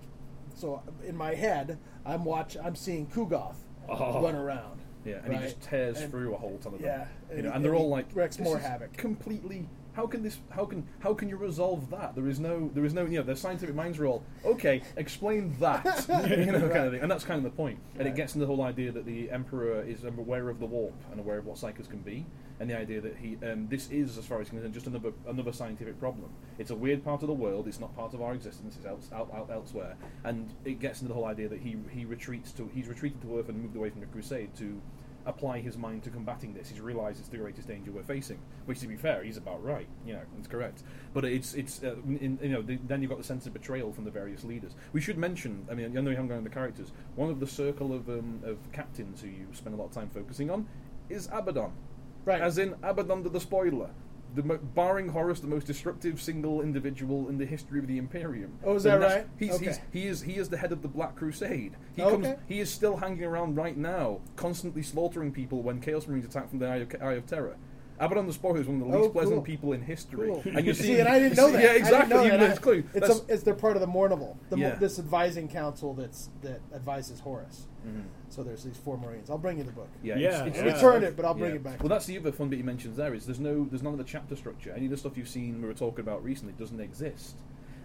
so in my head I'm watch I'm seeing Ku'gath Oh. run around. Yeah, and he just tears And- through a whole ton of them. yeah, you and know, he- and they're all like wrecks more havoc." completely How can this? How can how can you resolve that? There is no there is no you know the scientific minds are all okay. Explain that you know kind of thing, and that's kind of the point. And it gets into the whole idea that the emperor is aware of the warp and aware of what psykers can be, and the idea that he um, this is as far as concerned just another another scientific problem. It's a weird part of the world. It's not part of our existence. It's else, out, out elsewhere, and it gets into the whole idea that he he retreats to he's retreated to Earth and moved away from the Crusade to apply his mind to combating this. He's realised it's the greatest danger we're facing. Which, to be fair, he's about right. You know, it's correct. But it's it's uh, in, you know the, then you've got the sense of betrayal from the various leaders. We should mention. I mean, I know you haven't gone into the characters. One of the circle of um, of captains who you spend a lot of time focusing on is Abaddon. Right. As in Abaddon the Spoiler. The mo- barring Horus, the most destructive single individual in the history of the Imperium. Oh, is that right? He's, Okay. he's, he is he is the head of the Black Crusade. He Okay. comes. He is still hanging around right now, constantly slaughtering people when Chaos Marines attack from the Eye of, Eye of Terror. Abaddon the Spoiler is one of the Oh, least pleasant cool. people in history. Cool. And you see, and I didn't know that. Yeah, I didn't exactly. know Even that. though it's clue. It's, a, it's they're part of the Mournival, the, Yeah. this advising council that's that advises Horus. Mhm. So there's these four Marines. I'll bring you the book. Yeah, Yeah, it's, it's, yeah. it's- Return it, but I'll bring yeah. it back. Well, that's the other fun bit you mentions there is there's no there's none of the chapter structure. Any of the stuff you've seen we were talking about recently doesn't exist,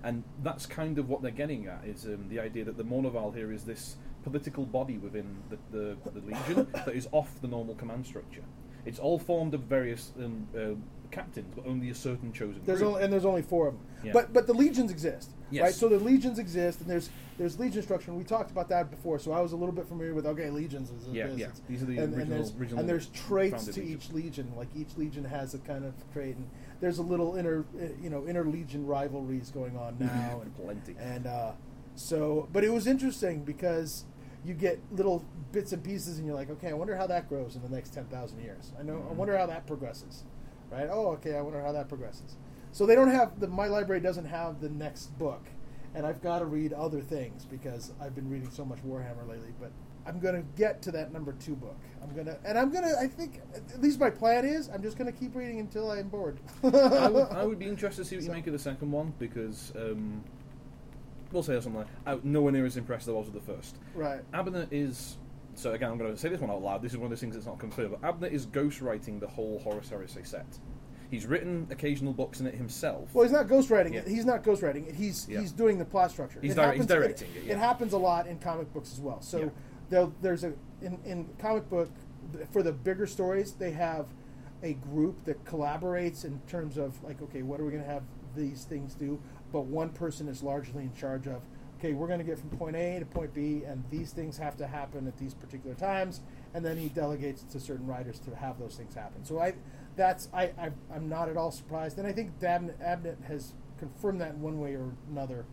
and that's kind of what they're getting at is um, the idea that the Mournival here is this political body within the, the, the Legion that is off the normal command structure. It's all formed of various um, uh, captains, but only a certain chosen There's group. only and there's only four of them. Yeah. But but the legions exist, Yes. right? So the legions exist, and there's there's legion structure. And we talked about that before, so I was a little bit familiar with okay, legions is Yeah, this, yeah. These are the and, and original- there's, original and there's traits to each legion. Like each legion has a kind of trait, and there's a little inner uh, you know inner legion rivalries going on now, and Plenty. and uh, so but it was interesting because you get little bits and pieces, and you're like, okay, I wonder how that grows in the next ten thousand years. I know, I Mhm. wonder how that progresses, right? Oh, okay, I wonder how that progresses. So they don't have the my library doesn't have the next book, and I've got to read other things because I've been reading so much Warhammer lately. But I'm gonna get to that number two book. I'm gonna, and I'm gonna. I think at least my plan is I'm just gonna keep reading until I'm bored. I would, I would be interested to see what you make of the second one because um, we'll say something like oh, I, nowhere near as impressed as I was with the first. right. Abnett is so again. I'm going to say this one out loud. This is one of those things that's not confirmed. But Abnett is ghostwriting the whole Horus Heresy set. He's written occasional books in it himself. Well, he's not ghostwriting it. He's not ghostwriting it. He's Yeah. he's doing the plot structure. He's it he's happens- directing it, yeah. happens a lot in comic books as well. So Yeah. there's a in, in comic book for the bigger stories they have a group that collaborates in terms of like okay, what are we going to have these things do? But one person is largely in charge of okay, we're going to get from point A to point B, and these things have to happen at these particular times, and then he delegates to certain writers to have those things happen. So I, that's I, I I'm not at all surprised, and I think Dabnett, Abnett has confirmed that in one way or another,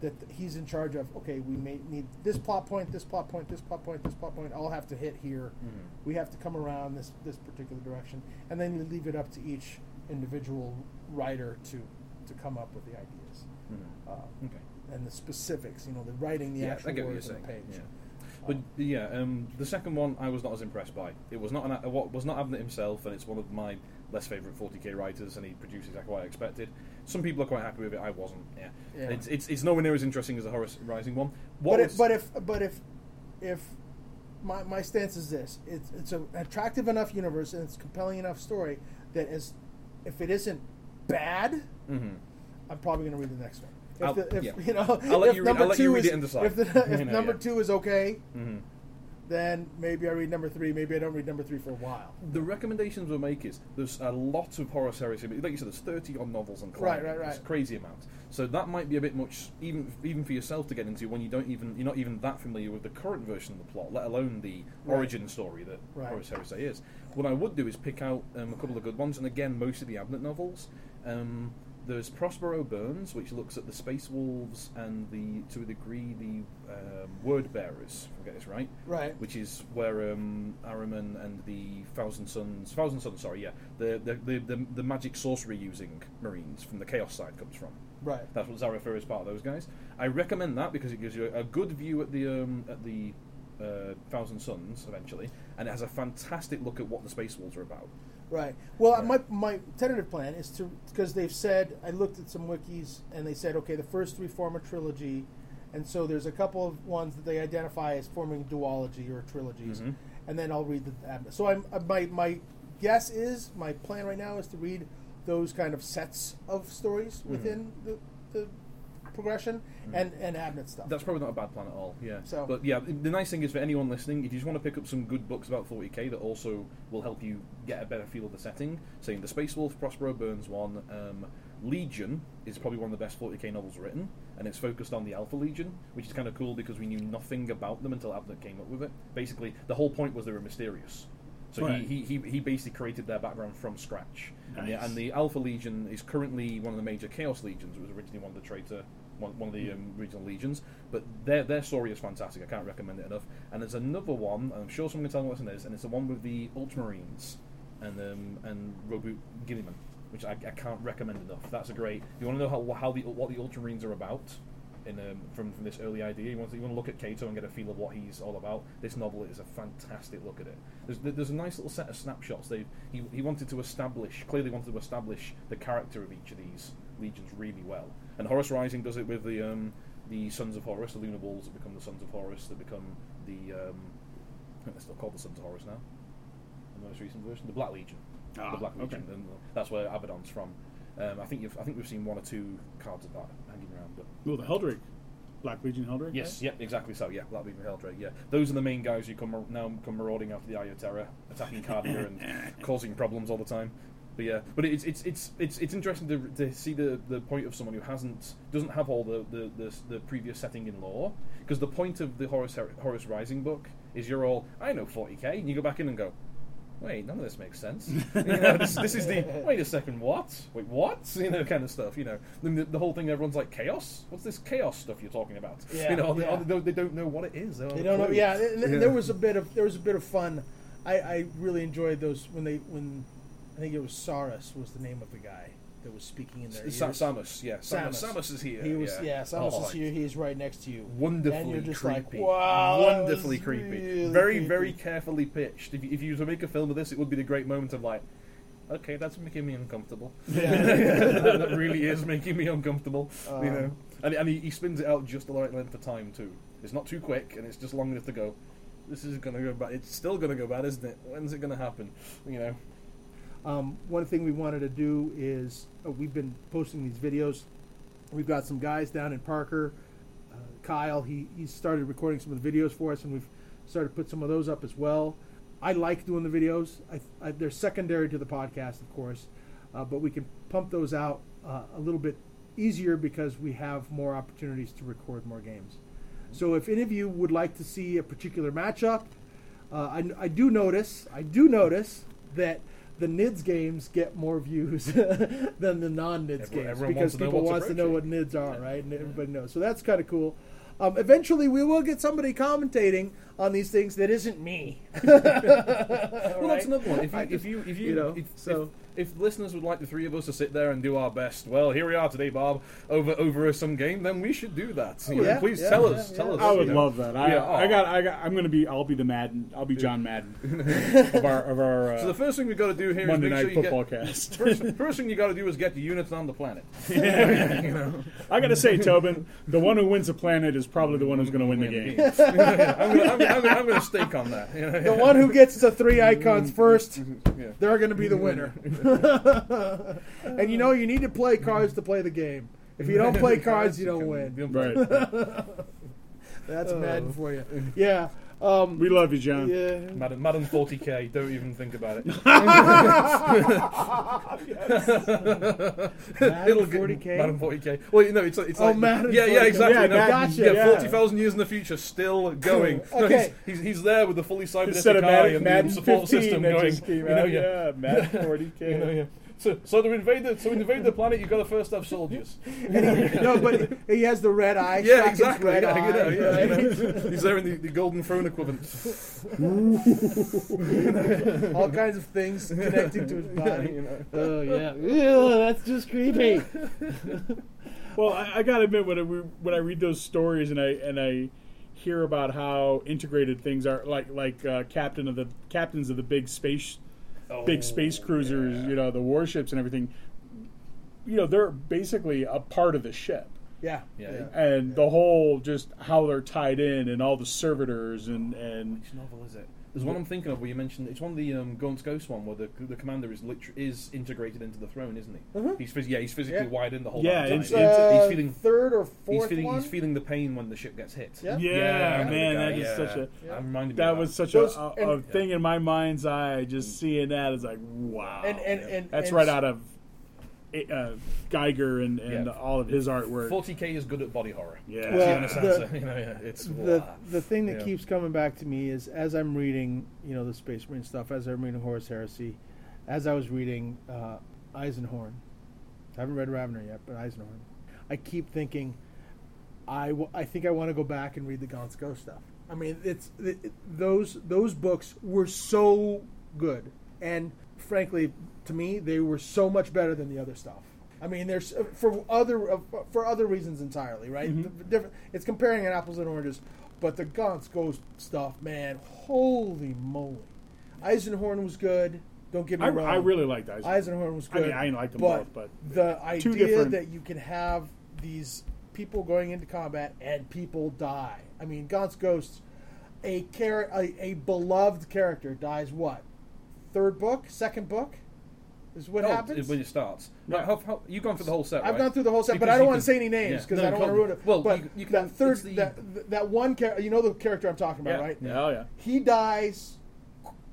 that he's in charge of. Okay, we may need this plot point, this plot point, this plot point, this plot point. All have to hit here. Mhm. We have to come around this this particular direction, and then you leave it up to each individual writer to to come up with the ideas Mhm. uh, Okay. and the specifics. You know, the writing, the yeah, actual words on the page. Yeah. But yeah, um, the second one I was not as impressed by. It was not an, what was not Abnett himself, and it's one of my less favourite 40k writers, and he produced exactly what I expected. Some people are quite happy with it. I wasn't. Yeah, Yeah. It's, it's it's nowhere near as interesting as the Horus Rising one. What But was, if, but if but if if my, my stance is this, it's it's an attractive enough universe and it's a compelling enough story that is, if it isn't bad, Mhm. I'm probably going to read the next one. If, I'll- the, if yeah. you know, I'll let you read- number I'll let you read is, it and decide. If, the, if You know, number yeah. two is okay, Mhm. Then maybe I read number three. Maybe I don't read number three for a while. The recommendations we'll make is there's a lot of Heresy. But like you said, there's 30 odd novels on Right, right, right. It's a crazy amount. So that might be a bit much, even even for yourself to get into when you don't even you're not even that familiar with the current version of the plot, let alone the Right. origin story that Right. Horus Heresy is. What I would do is pick out um, a couple of good ones, and again, most of the Abnett novels. Um, there's Prospero Burns, which looks at the Space Wolves and the, to a degree, the um, Word Bearers. If I get this right Right. which is where um, Ahriman and the Thousand Sons, Thousand Sons, sorry, yeah, the the, the, the the magic sorcery using Marines from the Chaos side comes from. Right. That's what Zarathur is part of those guys. I recommend that because it gives you a, a good view at the um, at the uh, Thousand Sons eventually, and it has a fantastic look at what the Space Wolves are about. Right. Well, Yeah. my my tentative plan is to because they've said I looked at some wikis and they said okay the first three form a trilogy, and so there's a couple of ones that they identify as forming duology or trilogies, Mhm. and then I'll read the So I'm uh, my my guess is my plan right now is to read those kind of sets of stories Mm-hmm. within the, the progression and and Abnett stuff. That's probably not a bad plan at all. Yeah. So- but yeah, the nice thing is for anyone listening, if you just want to pick up some good books about 40k that also will help you get a better feel of the setting, saying the Space Wolf, Prospero Burns one, um, Legion is probably one of the best 40k novels written, and it's focused on the Alpha Legion, which is kind of cool because we knew nothing about them until Abnett came up with it. Basically, the whole point was they were mysterious. So Right. he, he, he, he basically created their background from scratch. And, the, and the Alpha Legion is currently one of the major Chaos Legions. It was originally one of the traitor, one, one of the um, regional legions. But their their story is fantastic. I can't recommend it enough. And there's another one. I'm sure someone can tell me what it is, and it's the one with the Ultramarines and um, and Roboute Guilliman, which I, I can't recommend enough. That's a great. You want to know how, how the what the Ultramarines are about? In, um, from, from this early idea, you want to, you want to look at Cato and get a feel of what he's all about. This novel is a fantastic look at it. There's, there's a nice little set of snapshots. They he, he wanted to establish clearly wanted to establish the character of each of these legions really well. And Horus Rising does it with the um, the Sons of Horus, the Lunar Wolves that become the Sons of Horus, that become the um, I think they're still called the Sons of Horus now. The most recent version, the Black Legion, Ah, the Black okay. Legion, and that's where Abaddon's from. Um, I think you've, I think we've seen one or two cards of that hanging around, but Oh, the Heldrake. Black Legion Heldrake? Yes, yep, exactly so. Yeah, Black Legion Heldrake. Yeah, those are the main guys who come mar- now come marauding after the Eye of Terror, attacking Cadia and causing problems all the time. But yeah, but it's it's it's it's, it's interesting to, to see the, the point of someone who hasn't doesn't have all the the, the, the previous setting in lore because the point of the Horus Horus Rising book is you're all I know 40k and you go back in and go. Wait, none of this makes sense. you know, this, this is the wait a second, what? Wait, what? You know, kind of stuff. You know, the, the whole thing. Everyone's like, chaos. What's this chaos stuff you're talking about? Yeah, you know, they, yeah. they, don't, they don't know what it is. They a don't know. Yeah, Yeah. there was a bit of there was a bit of fun. I, I really enjoyed those when they when I think it was Saurus was the name of the guy that was speaking in there. Sa- Samus, yeah, Samus. Samus. Samus is here. He was yeah, Samus Oh, is here. He's right next to you. Wonderfully and you're just creepy. like, wow, wonderfully creepy. really very, creepy. very carefully pitched. If you, if you were to make a film of this, it would be the great moment of like, okay, that's making me uncomfortable. that, that really is making me uncomfortable. you Um, know, and, and he, he spins it out just the right length of time too. It's not too quick, and it's just long enough to go. This is gonna go bad. It's still gonna go bad, isn't it? When's it gonna happen? You know. Um, one thing we wanted to do is uh, we've been posting these videos. We've got some guys down in Parker. Uh, Kyle, he, he started recording some of the videos for us, and we've started to put some of those up as well. I like doing the videos. I, I, they're secondary to the podcast, of course, uh, but we can pump those out uh, a little bit easier because we have more opportunities to record more games. So if any of you would like to see a particular matchup, uh, I, I do notice, I do notice that the NIDS games get more views than the non-NIDS games everyone because wants to know people what's wants to know what. NIDS are, right? And everybody knows. So that's kind of cool. Um, eventually, we will get somebody commentating on these things that isn't me. Well, that's another one. If you, I if you, if you, you know, if, so- if, if listeners would like the three of us to sit there and do our best, well, here we are today, Bob, over over some game. Then we should do that. Oh, you know, yeah, please yeah, tell yeah, us. yeah. Tell us. I would know. love that. I, Yeah, oh. I got, I got, I'm gonna be, I'll be the Madden, I'll be John Madden of our, of our uh, So the uh, first thing we've got to do here Monday is make Night sure you Football get. cast. First, first thing you got to do is get the units on the planet. I gotta say, Tobin, the one who wins the planet is probably the one who's gonna win the game. I'm gonna, I'm, gonna, I'm, gonna, stake on that. you know? the one who gets the three mm-hmm. icons first, mm-hmm. Yeah. they're going to be the mm-hmm. winner. and you know, you need to play cards to play the game. If you don't play cards, you don't win. Right. That's Madden for you. Yeah. Um, We love you, John. yeah. Madden, Madden 40k. Don't even think about it. Madden It'll get- 40K? Madden 40k. Well, you know, it's it's Oh, like Madden yeah, yeah, 40K. exactly. Yeah, you know, Madden, yeah, yeah. forty thousand years in the future, still going. No, Okay. he's, he's he's there with the fully cybernetic Instead of eye Madden, and Madden the support 15 system that going. just came you know, out. yeah. yeah, Madden 40k. You know, yeah. So, so to invade the so invade the planet, you've got to first have soldiers. no, but he has the red eye. Yeah, Shotgun's exactly. Red Yeah, eye, you know, yeah, right? you know. He's there in the, the golden throne equivalent. All kinds of things connecting to his body. You know. Oh yeah, Ew, that's just creepy. Well, I, I gotta admit when I, re- when I read those stories and I and I hear about how integrated things are, like like uh, captain of the captains of the big space Oh, big space cruisers, you know, the warships and everything. You know, they're basically a part of the ship. Yeah, Yeah. and the whole just how they're tied in and all the servitors and and Which novel is it? There's one I'm thinking of where you mentioned it's one of the um, Gaunt's Ghost one where the the commander is liter- is integrated into the throne, isn't he? Mhm. He's phys- yeah, he's physically Yeah. wired in the whole Yeah, time. it's- He's- Uh, he's feeling third or he's fourth feeling one. he's feeling the pain when the ship gets hit. Yeah. Yeah, I remember man, the that such a That reminded that was such Those- a, a, and- a thing in my mind's eye. Just seeing that is like wow, and and and that's and right out of uh, Giger and, and Yeah. all of his artwork. 40k is good at body horror. Yeah. Well, the the- You know, yeah, it's the wow. the thing that Yeah. keeps coming back to me is as I'm reading, you know, the Space Marine stuff, as I'm reading Horus Heresy, as I was reading uh, Eisenhorn. I haven't read Ravenor yet, but Eisenhorn. I keep thinking, I, w- I think I want to go back and read the Gaunt's Ghost stuff. I mean, it's it, it- those those books were so good, and frankly, to me, they were so much better than the other stuff. I mean, there's uh, for other uh, for other reasons entirely, right? The different, it's comparing apples and oranges, but the Gaunt's Ghost stuff, man, holy moly! Eisenhorn was good. Don't get me I, wrong. I really liked Eisenhorn. Eisenhorn was good. I mean, I liked them but both, but the idea different- that you can have these people going into combat and people die. I mean, Gaunt's Ghosts, a char- a, a beloved character dies. What? Third book, second book, is what Oh, happens. when it starts. Yeah. How, how, you've gone through the whole set. I've right? gone through the whole set, but I don't want to say any names yeah. because No, I don't want to ruin it. Well, but you, you can, that third, the- that that one character, you know the character I'm talking about, Yeah. right? yeah, oh yeah. he dies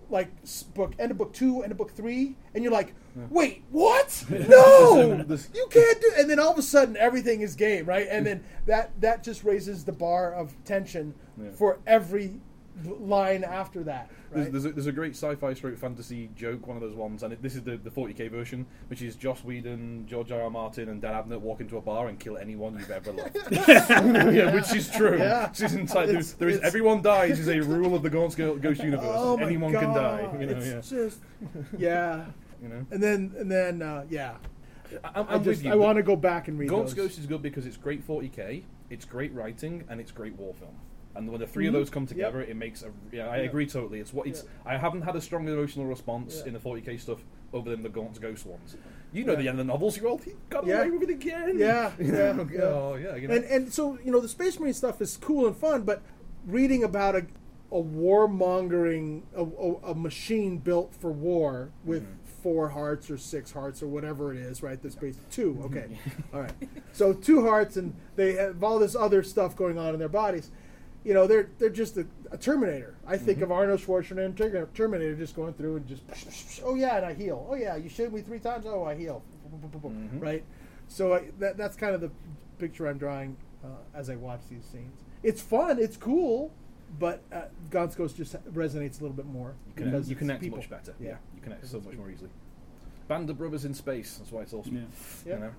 like book end of book two end of book three and you're like wait what no you can't do and then all of a sudden everything is game right and then that that just raises the bar of tension Yeah. for every line after that There's, right? there's, a, there's a great sci-fi stroke fantasy joke, one of those ones, and it, this is the, the 40k version, which is Joss Whedon, George R. R. Martin, and Dan Abnett walk into a bar and kill anyone you've ever loved. yeah, which is true. Yeah. Which is inside, It's- there, there is it's- everyone dies is a rule of the Gaunt's Go- Ghost universe. oh my anyone God. can die. You know, it's yeah. just yeah You know, and then and then uh, yeah I, I'm, I just with you. I want to go back and read Gaunt's those. Ghost is good because it's great 40k, it's great writing, and it's great war film. And when the 3 Mhm. of those come Yep. together, it makes a. Yeah, I Yeah. agree totally. It's what it's. I haven't had a strong emotional response Yeah. in the 40k stuff over than the Gaunt's Ghost ones. You know Yeah. the end of the novels. You're all he got Yeah. away with it again. Yeah, You yeah, know? yeah. Oh yeah. You know. And and so you know the Space Marine stuff is cool and fun, but reading about a a warmongering a, a, a machine built for war with Mm-hmm. four hearts or six hearts or whatever it is, right? The space two. Okay, all right. So two hearts, and they have all this other stuff going on in their bodies. You know, they're they're just a, a Terminator. I think Mm-hmm. of Arnold Schwarzenegger and Terminator just going through and just oh yeah, and I heal. Oh yeah, you shoot me three times. Oh, I heal. Mhm. Right. So I, that that's kind of the picture I'm drawing uh, as I watch these scenes. It's fun. It's cool. But uh, Gaunt's Ghost just resonates a little bit more you connect, because you it's connect people. much better. Yeah. Yeah. You connect so much people. more easily. Band of brothers in space. That's why it's awesome. Yeah. Yeah, You know?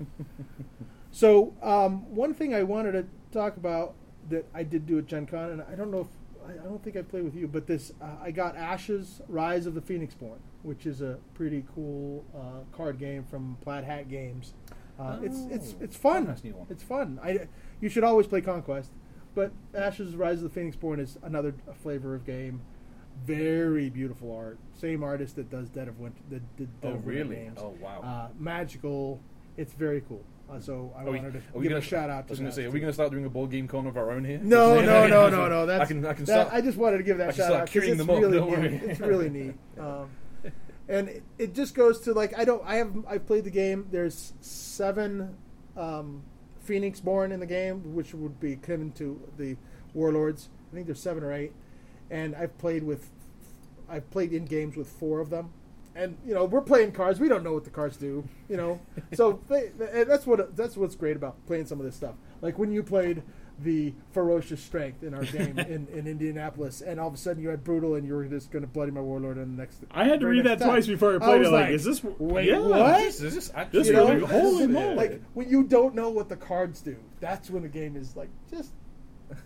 yeah. so um, one thing I wanted to talk about that I did do at Gen Con, and I don't know if I, I don't think I played with you, but this uh, I got Ashes: Rise of the Phoenixborn, which is a pretty cool uh, card game from Plaid Hat Games. Uh, It's it's Oh, it's fun. that's a neat one. It's fun. I you should always play Conquest, but Ashes: Rise of the Phoenixborn is another flavor of game. Very beautiful art. Same artist that does Dead of Winter. The, the Dead Oh of Winter really? games Oh wow. uh, magical. It's very cool. Uh, so I Are we- wanted to give gonna- a shout out I was going to say, are we going to start doing a board game con of our own here? No, no, no, no, no. That's I can, I can that- start. I just wanted to give that shout out because it's up, really neat. It's really neat. Um, and it, it just goes to like I don't. I have. I've played the game. There's seven um, Phoenix born in the game, which would be given to the warlords. I think there's seven or eight, and I've played with. I've played in games with four of them. And you know we're playing cards. We don't know what the cards do. You know, so they, they- that's what that's what's great about playing some of this stuff. Like when you played the ferocious strength in our game in, in Indianapolis, and all of a sudden you had brutal, and you were just going to bloody my warlord on the next. I had to read that time. twice before I I played was it. Like, like, is this wait, yeah. what? This, is this actually This You know, really, holy Yeah. moly! Like when you don't know what the cards do, that's when the game is like just.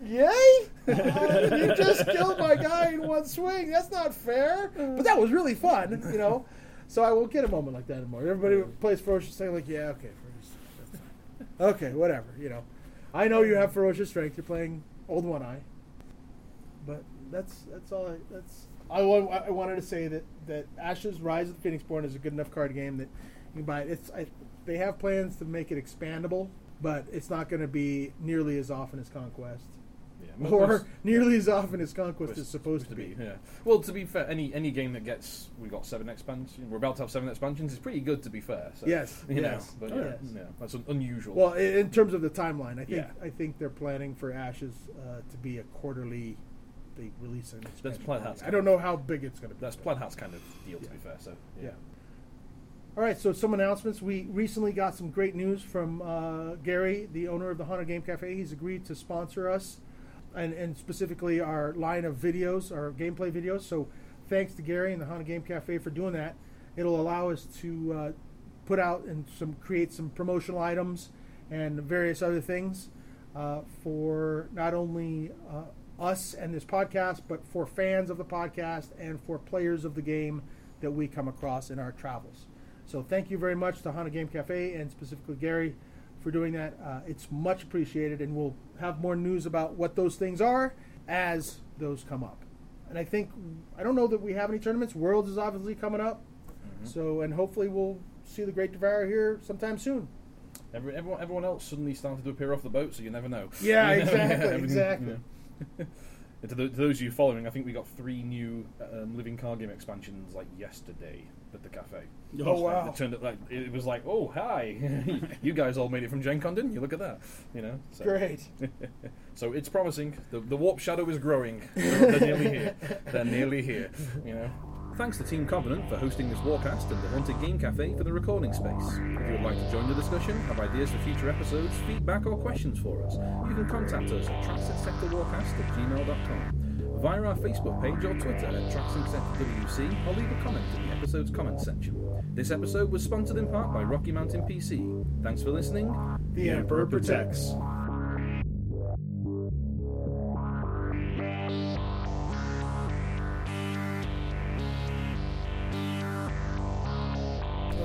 Yay! Uh, you just killed my guy in one swing. That's not fair. But that was really fun, you know. So I won't get a moment like that anymore. Everybody plays ferocious strength, like, yeah, okay, ferocious. That's fine. Okay, whatever. You know, I know you have ferocious strength. You're playing old one eye, but that's that's all. I, that's I, I wanted to say that that Ashes Rise of the Phoenix Born is a good enough card game that you can buy it. It's I, they have plans to make it expandable, but it's not going to be nearly as often as Conquest. Yeah. or nearly as often as Conquest is supposed to be. Yeah. Well, to be fair, any any game that gets we got seven expansions, we're about to have seven expansions. is pretty good. To be fair. So, Yes, You yes. know, but Oh, yeah, yes. yeah, that's un- unusual. Well, in terms of the timeline, I think Yeah. I think they're planning for Ashes uh, to be a quarterly. They release an expansion. Plaid Hat's I don't know how big it's going to be. that's Plaid Hat's kind of deal. To be fair, so Yeah. All right, so some announcements. We recently got some great news from uh, Gary, the owner of the Haunted Game Cafe. He's agreed to sponsor us, and, and specifically our line of videos, our gameplay videos. So thanks to Gary and the Haunted Game Cafe for doing that. It'll allow us to uh, put out and some create some promotional items and various other things uh, for not only uh, us and this podcast, but for fans of the podcast and for players of the game that we come across in our travels. So thank you very much to Haunted Game Cafe and specifically Gary for doing that. Uh, it's much appreciated, and we'll have more news about what those things are as those come up. And I think I don't know that we have any tournaments. Worlds is obviously coming up, so and hopefully we'll see the Great Devourer here sometime soon. Every, everyone, everyone else suddenly started to appear off the boat, so you never know. Yeah, exactly, exactly. you know. And to, tho- to those of you following, I think we got three new um, living card game expansions like yesterday at the cafe. Oh, wow. It turned out like it was like, oh hi, you guys all made it from Gen Con, didn't you? Look at that, you know. So. Great. so it's promising. The, the warp shadow is growing. They're, they're nearly here. They're nearly here. You know. Thanks to Team Covenant for hosting this Warcast and the Haunted Game Cafe for the recording space. If you would like to join the discussion, have ideas for future episodes, feedback or questions for us, you can contact us at traxissectorwarcast at gmail.com, via our Facebook page or Twitter at TraxisSectorWC, or leave a comment in the episode's comments section. This episode was sponsored in part by Rocky Mountain PC. Thanks for listening. The Emperor protects.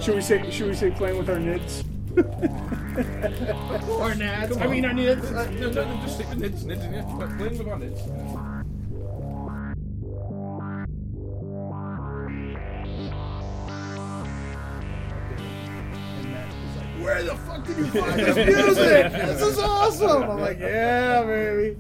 Should we say? Should we say playing with our nids? Or Nads. I mean, our Nads. Uh, no, no, no, just stick with nids, nids, nids. Playing with our nids. And Matt is like, Where the fuck did you find this music? This is awesome. I'm like, yeah, baby.